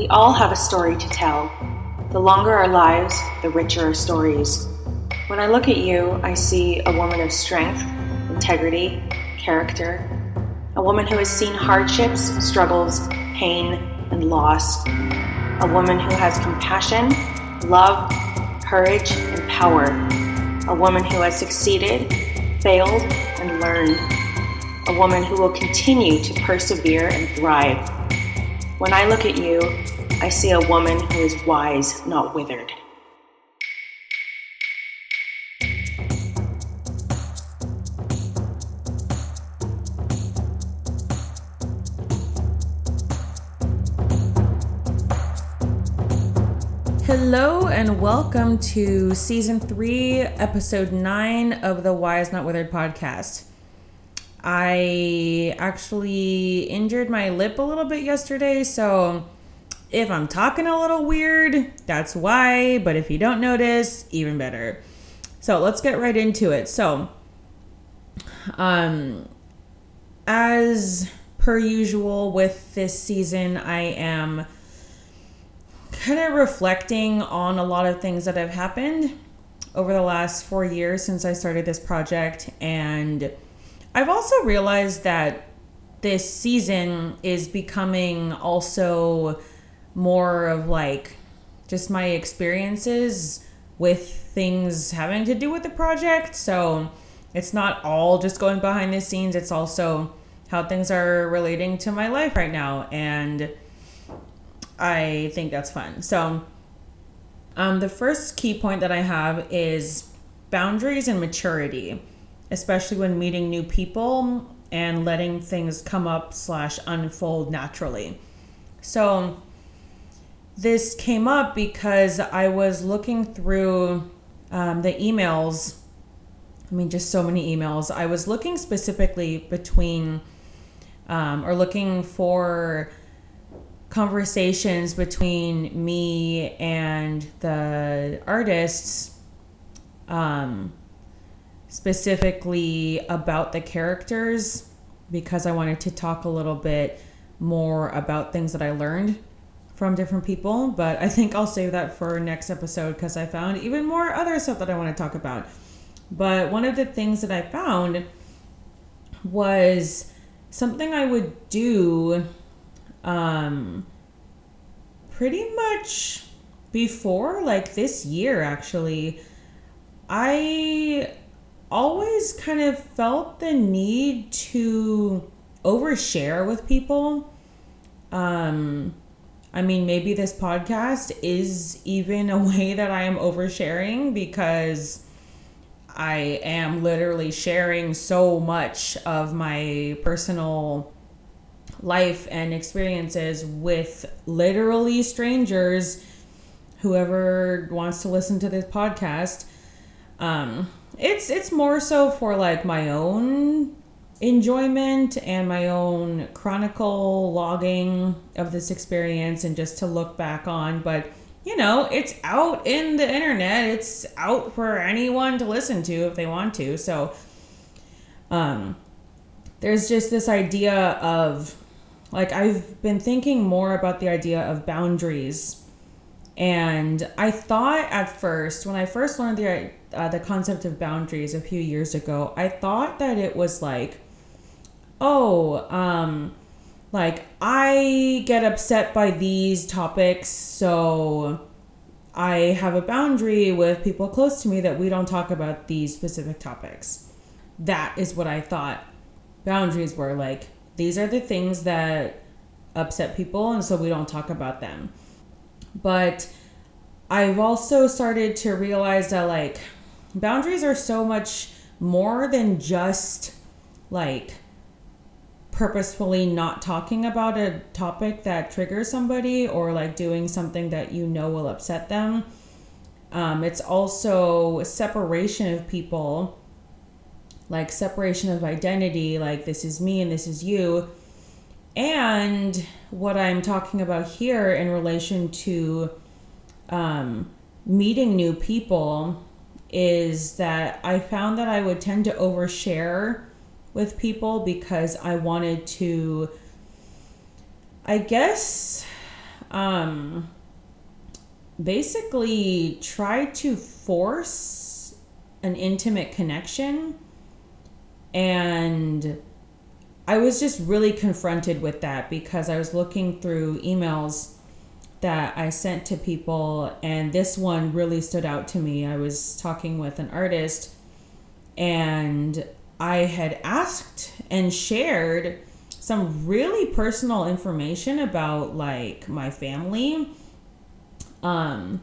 We all have a story to tell. The longer our lives, the richer our stories. When I look at you, I see a woman of strength, integrity, character, a woman who has seen hardships, struggles, pain, and loss, a woman who has compassion, love, courage, and power, a woman who has succeeded, failed, and learned, a woman who will continue to persevere and thrive. When I look at you, I see a woman who is wise, not withered. Hello and welcome to season three, episode nine of the Wise Not Withered podcast. I actually injured my lip a little bit yesterday, so if I'm talking a little weird, that's why. But if you don't notice, even better. So let's get right into it. So, um, as per usual with this season, I am kind of reflecting on a lot of things that have happened over the last four years since I started this project. And I've also realized that this season is becoming also more of like just my experiences with things having to do with the project. So it's not all just going behind the scenes, it's also how things are relating to my life right now. And I think that's fun. So, um, the first key point that I have is boundaries and maturity, especially when meeting new people and letting things come up slash unfold naturally. So, this came up because I was looking through um, the emails. I mean, just so many emails. I was looking specifically between, um, or looking for conversations between me and the artists um, specifically about the characters because I wanted to talk a little bit more about things that I learned from different people. But I think I'll save that for next episode because I found even more other stuff that I want to talk about. But one of the things that I found was something I would do um, pretty much before, like this year actually, I always kind of felt the need to overshare with people. Um, I mean, maybe this podcast is even a way that I am oversharing because I am literally sharing so much of my personal life and experiences with literally strangers whoever wants to listen to this podcast um it's it's more so for like my own enjoyment and my own chronicle logging of this experience and just to look back on but you know it's out in the internet it's out for anyone to listen to if they want to so um there's just this idea of like I've been thinking more about the idea of boundaries. And I thought at first, when I first learned the uh, the concept of boundaries a few years ago, I thought that it was like, oh, um, like I get upset by these topics, so I have a boundary with people close to me that we don't talk about these specific topics. That is what I thought boundaries were like these are the things that upset people, and so we don't talk about them. But I've also started to realize that, like, boundaries are so much more than just like purposefully not talking about a topic that triggers somebody or like doing something that you know will upset them. Um, it's also separation of people like separation of identity, like this is me and this is you. And what I'm talking about here in relation to um, meeting new people is that I found that I would tend to overshare with people because I wanted to, I guess, um, basically try to force an intimate connection. And I was just really confronted with that because I was looking through emails that I sent to people, and this one really stood out to me. I was talking with an artist, and I had asked and shared some really personal information about like my family. Um,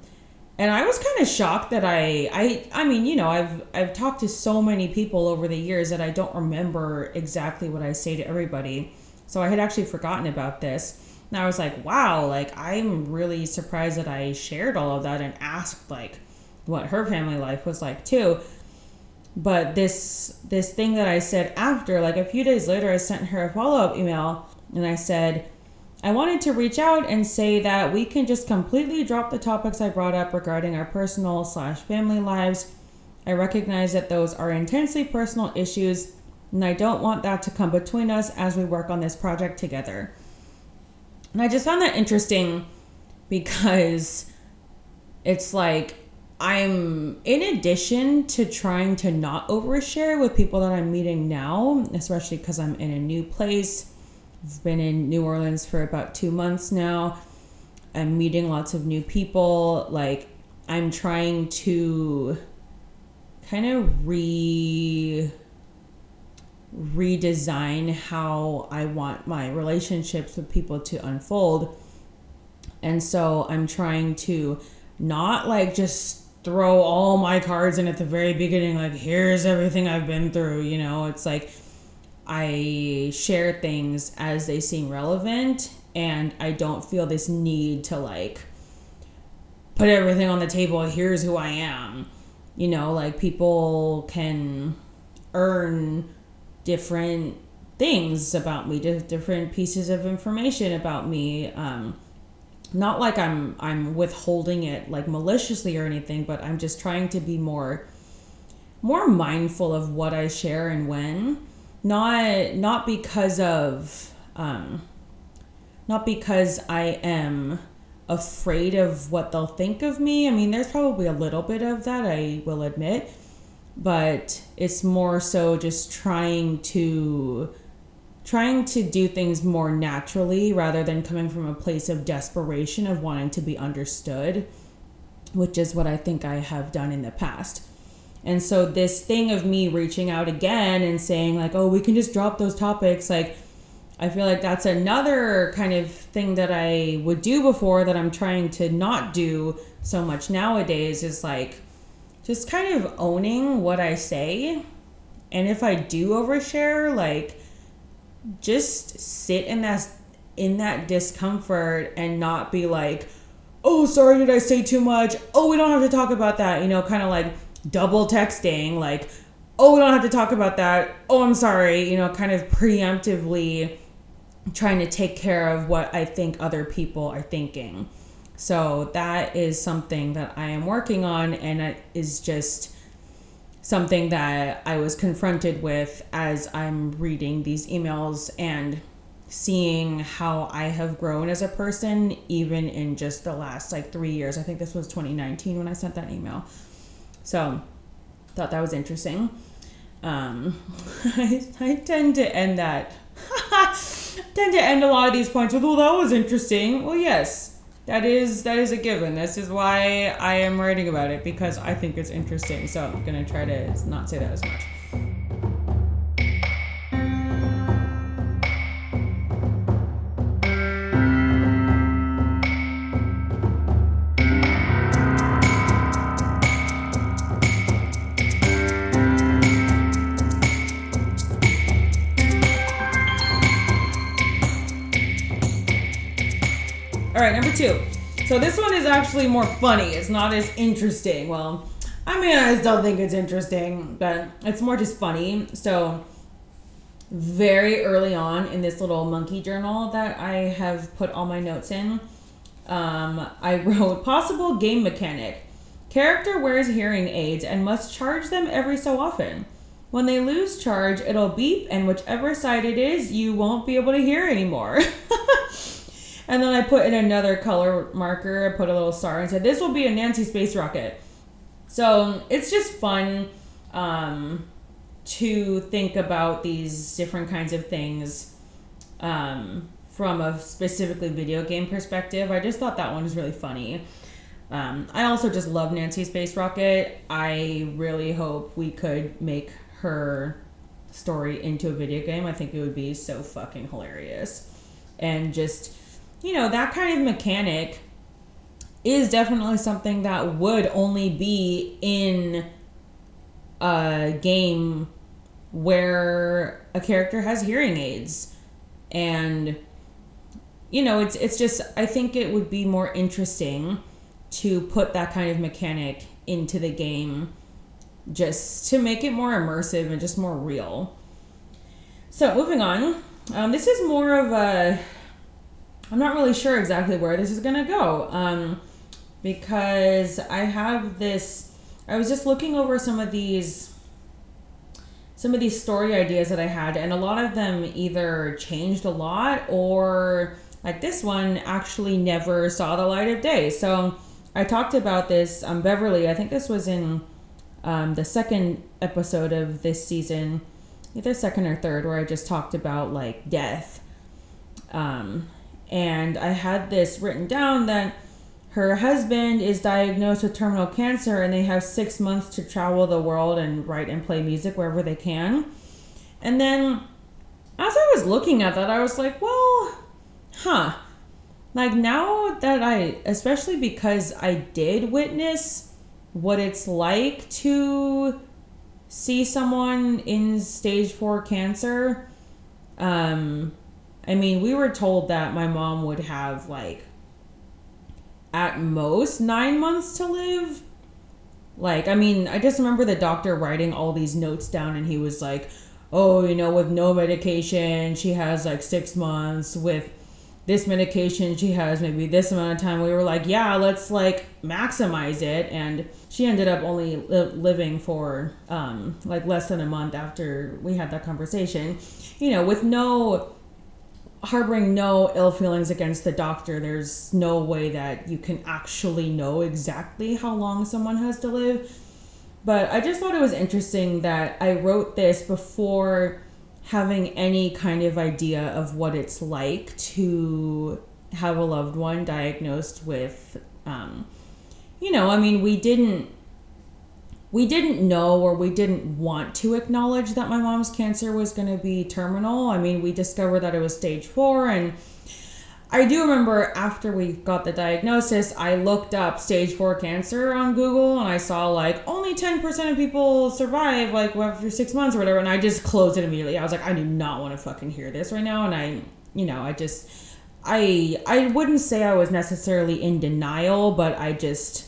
and I was kind of shocked that I, I, I mean, you know, I've, I've talked to so many people over the years that I don't remember exactly what I say to everybody. So I had actually forgotten about this. And I was like, wow, like I'm really surprised that I shared all of that and asked like what her family life was like too. But this this thing that I said after, like a few days later, I sent her a follow up email and I said, I wanted to reach out and say that we can just completely drop the topics I brought up regarding our personal slash family lives. I recognize that those are intensely personal issues, and I don't want that to come between us as we work on this project together. And I just found that interesting because it's like I'm, in addition to trying to not overshare with people that I'm meeting now, especially because I'm in a new place. I've been in New Orleans for about two months now. I'm meeting lots of new people. Like, I'm trying to kind of re redesign how I want my relationships with people to unfold. And so I'm trying to not like just throw all my cards in at the very beginning like here's everything I've been through, you know. It's like I share things as they seem relevant and I don't feel this need to like put everything on the table, here's who I am. You know, like people can earn different things about me, different pieces of information about me. Um, not like I'm I'm withholding it like maliciously or anything, but I'm just trying to be more more mindful of what I share and when. Not not because of um not because I am afraid of what they'll think of me. I mean, there's probably a little bit of that, I will admit, but it's more so just trying to trying to do things more naturally rather than coming from a place of desperation of wanting to be understood, which is what I think I have done in the past. And so this thing of me reaching out again and saying like, "Oh, we can just drop those topics," like I feel like that's another kind of thing that I would do before that I'm trying to not do so much nowadays is like just kind of owning what I say. And if I do overshare, like just sit in that in that discomfort and not be like, "Oh, sorry, did I say too much? Oh, we don't have to talk about that." You know, kind of like double texting like, "Oh, we don't have to talk about that. Oh, I'm sorry." You know, kind of preemptively trying to take care of what I think other people are thinking. So that is something that I am working on and it is just something that I was confronted with as I'm reading these emails and seeing how I have grown as a person, even in just the last like three years. I think this was 2019 when I sent that email. So, thought that was interesting. Um, I, I tend to end that. tend to end a lot of these points with, "Well, that was interesting." Well, yes, that is that is a given. This is why I am writing about it because I think it's interesting. So I'm gonna try to not say that as much. All right, number two. So this one is actually more funny. It's not as interesting. Well, I mean, I still think it's interesting, but it's more just funny. So very early on in this little monkey journal that I have put all my notes in, um, I wrote possible game mechanic. Character wears hearing aids and must charge them every so often. When they lose charge, it'll beep, and whichever side it is, you won't be able to hear anymore. and then I put in another color marker, I put a little star and said, This will be a Nancy space rocket. So it's just fun um, to think about these different kinds of things um, from a specifically video game perspective. I just thought that one was really funny. Um, I also just love Nancy Space Rocket. I really hope we could make her story into a video game. I think it would be so fucking hilarious. And just, you know, that kind of mechanic is definitely something that would only be in a game where a character has hearing aids. And you know, it's it's just I think it would be more interesting to put that kind of mechanic into the game just to make it more immersive and just more real. So, moving on. Um, this is more of a. I'm not really sure exactly where this is going to go um, because I have this. I was just looking over some of these. Some of these story ideas that I had, and a lot of them either changed a lot or, like this one, actually never saw the light of day. So, I talked about this um, Beverly. I think this was in um, the second episode of this season, either second or third, where I just talked about like death. Um, and I had this written down that her husband is diagnosed with terminal cancer and they have six months to travel the world and write and play music wherever they can. And then as I was looking at that, I was like, well, huh like now that I, especially because I did witness what it's like to see someone in stage four cancer. Um, I mean, we were told that my mom would have like at most nine months to live. Like, I mean, I just remember the doctor writing all these notes down, and he was like, oh, you know, with no medication, she has like six months. With this medication she has maybe this amount of time we were like yeah let's like maximize it and she ended up only li- living for um, like less than a month after we had that conversation you know with no harboring no ill feelings against the doctor there's no way that you can actually know exactly how long someone has to live. But i just thought it was interesting that i wrote this before having any kind of idea of what it's like to have a loved one diagnosed with um, you know i mean we didn't we didn't know or we didn't want to acknowledge that my mom's cancer was going to be terminal i mean we discovered that it was stage four and I do remember after we got the diagnosis, I looked up stage four cancer on Google and I saw like only 10% of people survive like after six months or whatever. And I just closed it immediately. I was like, I do not want to fucking hear this right now. And I, you know, I just, I, I wouldn't say I was necessarily in denial, but I just,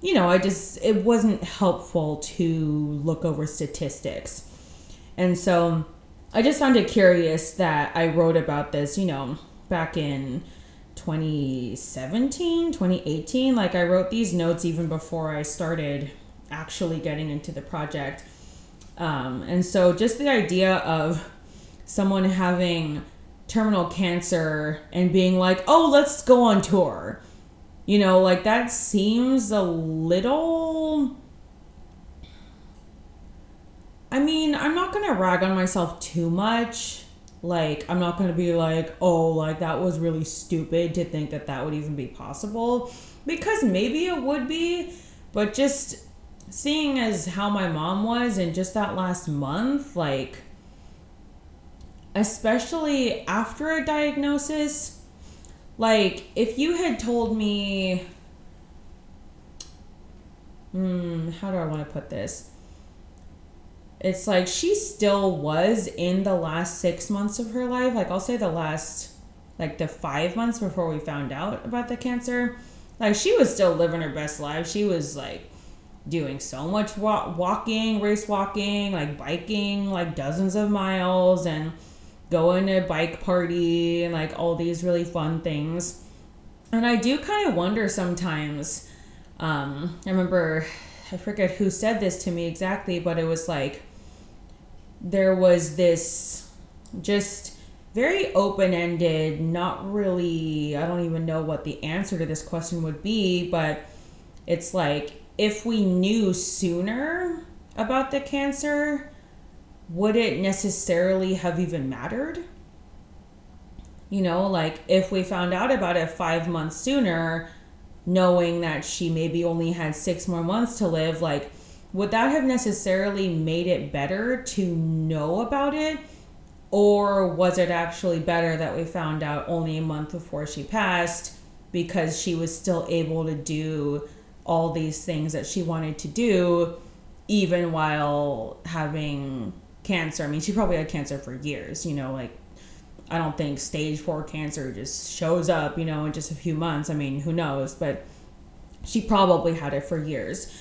you know, I just, it wasn't helpful to look over statistics. And so I just found it curious that I wrote about this, you know, back in 2017, 2018. Like I wrote these notes even before I started actually getting into the project. Um, and so just the idea of someone having terminal cancer and being like, oh, let's go on tour. You know, like that seems a little. I mean, I'm not going to rag on myself too much like, I'm not going to be like, oh, like that was really stupid to think that that would even be possible. Because maybe it would be, but just seeing as how my mom was in just that last month, like, especially after a diagnosis, like, if you had told me, hmm, how do I want to put this? it's like she still was in the last six months of her life. Like I'll say the last, like the five months before we found out about the cancer. Like she was still living her best life. She was like doing so much wa- walking, race walking, like biking, like dozens of miles, and going to a bike party and like all these really fun things. And I do kind of wonder sometimes. Um, I remember I forget who said this to me exactly, but it was like there was this just very open ended, not really, I don't even know what the answer to this question would be, but it's like if we knew sooner about the cancer, would it necessarily have even mattered? You know, like if we found out about it five months sooner, knowing that she maybe only had six more months to live, like, would that have necessarily made it better to know about it? Or was it actually better that we found out only a month before she passed because she was still able to do all these things that she wanted to do even while having cancer? I mean, she probably had cancer for years, you know, like I don't think stage four cancer just shows up, you know, in just a few months. I mean, who knows? But she probably had it for years.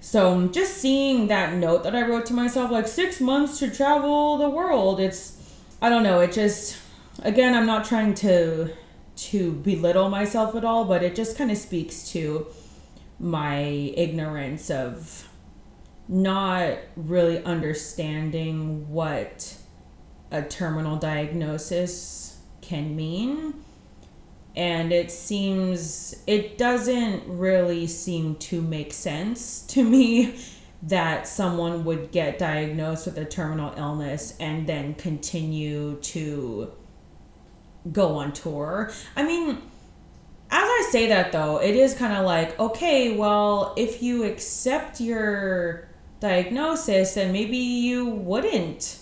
So just seeing that note that I wrote to myself, like six months to travel the world, it's, I don't know, it just, again, I'm not trying to to belittle myself at all, but it just kind of speaks to my ignorance of not really understanding what a terminal diagnosis can mean. And it seems, it doesn't really seem to make sense to me that someone would get diagnosed with a terminal illness and then continue to go on tour. I mean, as I say that though, it is kind of like, okay, well, if you accept your diagnosis, then maybe you wouldn't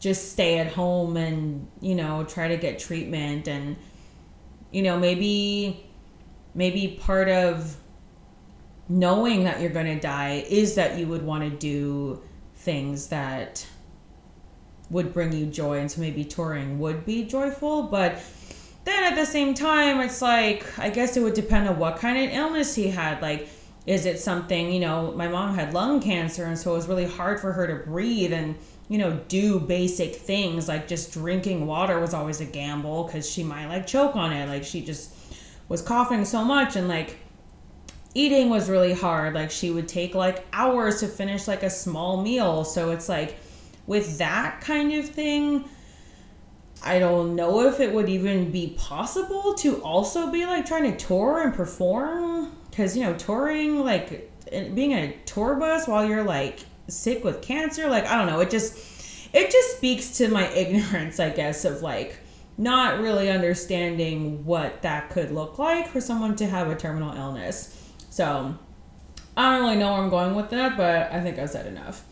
just stay at home and you know try to get treatment and you know maybe maybe part of knowing that you're going to die is that you would want to do things that would bring you joy and so maybe touring would be joyful but then at the same time it's like i guess it would depend on what kind of illness he had like is it something you know my mom had lung cancer and so it was really hard for her to breathe and you know, do basic things like just drinking water was always a gamble because she might like choke on it. Like she just was coughing so much and like eating was really hard. Like she would take like hours to finish like a small meal. So it's like with that kind of thing, I don't know if it would even be possible to also be like trying to tour and perform because you know touring like being in a tour bus while you're like sick with cancer. Like, I don't know. It just, it just speaks to my ignorance, I guess, of like not really understanding what that could look like for someone to have a terminal illness. So, I don't really know where I'm going with that, but I think I've said enough.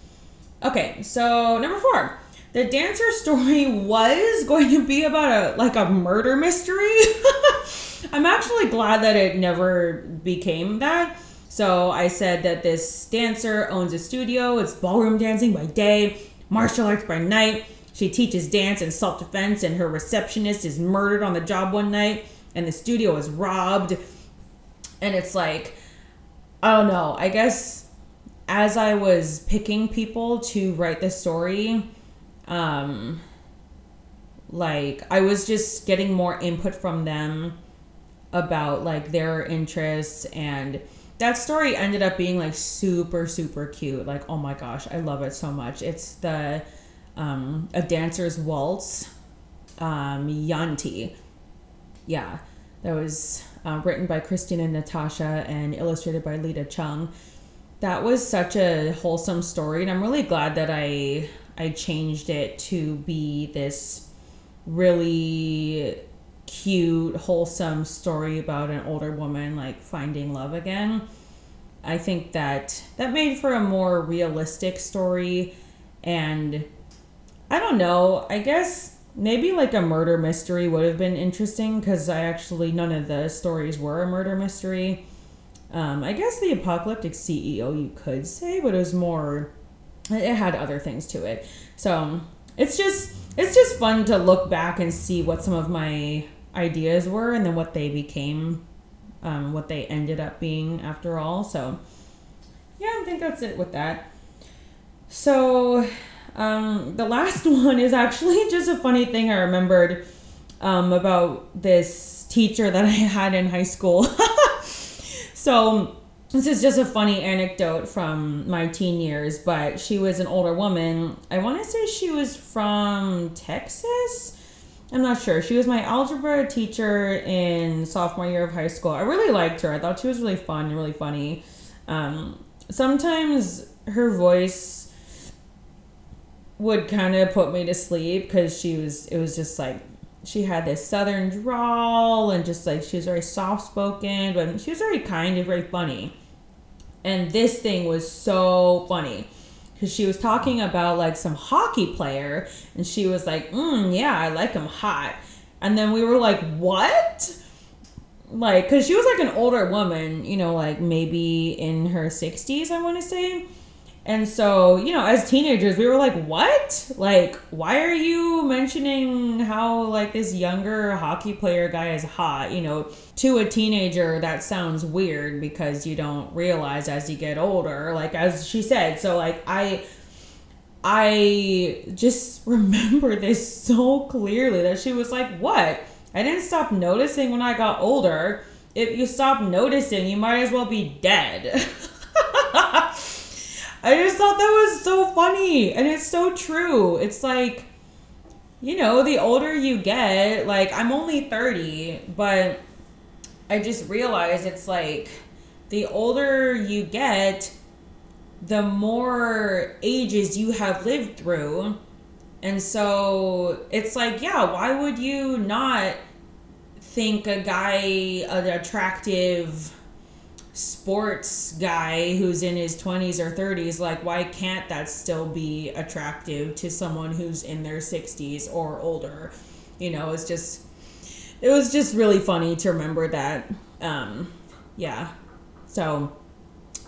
Okay, so number four. The dancer story was going to be about a like a murder mystery. I'm actually glad that it never became that so I said that this dancer owns a studio. It's ballroom dancing by day, martial arts by night. She teaches dance and self defense, and her receptionist is murdered on the job one night, and the studio is robbed. And it's like, I don't know. I guess as I was picking people to write the story, um, like I was just getting more input from them about like their interests and that story ended up being like super super cute. Like oh my gosh i love it so much. It's the um a dancer's waltz um yanti. Yeah that was uh, written by christina natasha and illustrated by lita chung. That was such a wholesome story and i'm really glad that i i changed it to be this really cute, wholesome story about an older woman like finding love again. I think that that made for a more realistic story and I don't know, I guess maybe like a murder mystery would have been interesting because I actually none of the stories were a murder mystery. Um, I guess the apocalyptic CEO you could say, but it was more it had other things to it. So it's just it's just fun to look back and see what some of my ideas were and then what they became, um, what they ended up being after all. So, yeah, I think that's it with that. So, um, the last one is actually just a funny thing I remembered um, about this teacher that I had in high school. so, this is just a funny anecdote from my teen years, but she was an older woman. I want to say she was from Texas I'm not sure. She was my algebra teacher in sophomore year of high school. I really liked her. I thought she was really fun and really funny. Um, sometimes her voice would kind of put me to sleep because she was, it was just like, she had this southern drawl and just like she was very soft spoken, but she was very kind and very funny. And this thing was so funny because she was talking about like some hockey player and she was like mm, yeah i like him hot. And then we were like what? Like because she was like an older woman you know like maybe in her 60s i want to say and so, you know, as teenagers, we were like, what? Like, why are you mentioning how, like, this younger hockey player guy is hot? You know, to a teenager, that sounds weird because you don't realize as you get older, like, as she said. So, like, I. I just remember this so clearly that she was like, What? I didn't stop noticing when I got older. If you stop noticing, you might as well be dead. I just thought that was so funny and it's so true. It's like you know, the older you get, like I'm only 30, but I just realized it's like the older you get, the more ages you have lived through. And so it's like, yeah, why would you not think a guy an attractive sports guy who's in his 20s or 30s like why can't that still be attractive to someone who's in their 60s or older you know it's just it was just really funny to remember that um yeah so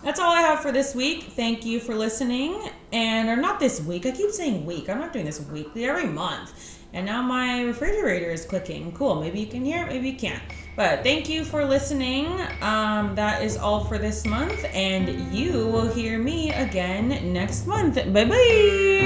that's all I have for this week. Thank you for listening. And or not this week. I keep saying week. I'm not doing this weekly every month. And now my refrigerator is clicking. Cool. Maybe you can hear it, maybe you can't. But thank you for listening. Um, that is all for this month, and you will hear me again next month. Bye bye.